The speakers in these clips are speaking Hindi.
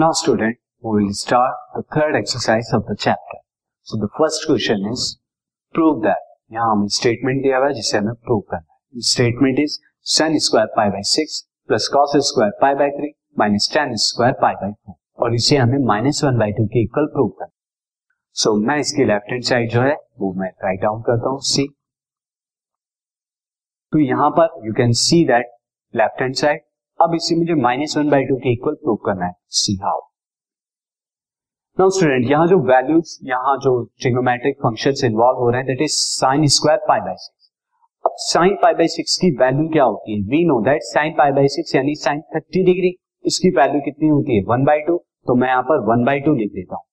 Now, student, we will start the third exercise of the chapter. So, the first question is prove that. यहाँ हमें स्टेटमेंट दिया हुआ है जिसे हमें प्रूव करना है statement is sine square pi by six plus cos square pi by three minus tan square pi by four और इसे हमें माइनस वन बाई टू के इक्वल प्रूव करना सो so, मैं इसकी लेफ़्ट हैंड साइड जो है वो मैं राइट डाउन करता हूँ सी तो यहाँ पर you can see that left hand side अब इसे मुझे माइनस वन बाई टू के इक्वल प्रूव करना है। सी हाउ नाउ स्टूडेंट यहाँ जो वैल्यूज़ यहाँ जो ट्रिग्नोमेट्रिक फ़ंक्शंस इन्वॉल्व हो रहे हैं that is sine square pi by six अब साइन पाई बाई सिक्स की वैल्यू क्या होती है? We know that sine pi by six यानी साइन थर्टी डिग्री इसकी वैल्यू कितनी होती है? वन बाई टू तो मैं यहाँ पर वन बाई टू लिख देता हूँ।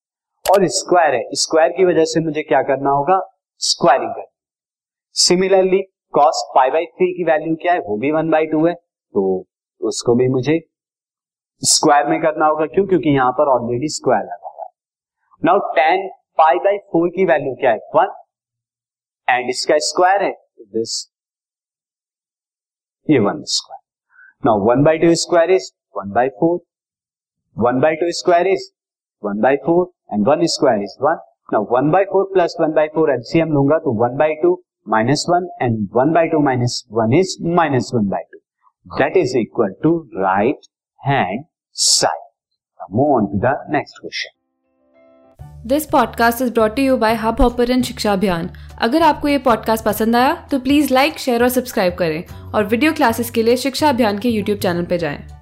और स्क्वायर है। स्क्वायर की वजह से मुझे क्या करना होगा? स्क्वायरिंग करनी similarly cos pi by three की वैल्यू क्या है? वो भी वन बाई टू है। तो उसको भी मुझे स्क्वायर में करना होगा। क्यों? क्योंकि यहाँ पर ऑलरेडी स्क्वायर लगा हुआ है। Now tan pi by four की वैल्यू क्या है? वन एंड इसका स्क्वायर है। दिस ये one square now one by two square is one by four one by two square is one by four and one square is one now one by four plus one by four LCM लूँगा तो one by two minus one and one by two minus one is minus one by two that is equal to right hand side move on to the next question this podcast is brought you by Hubhopper Shiksha Abhiyan अगर आपको ये पॉडकास्ट पसंद आया तो प्लीज़ लाइक शेयर और सब्सक्राइब करें और वीडियो क्लासेस के लिए शिक्षा अभियान के यूट्यूब चैनल पर जाएँ।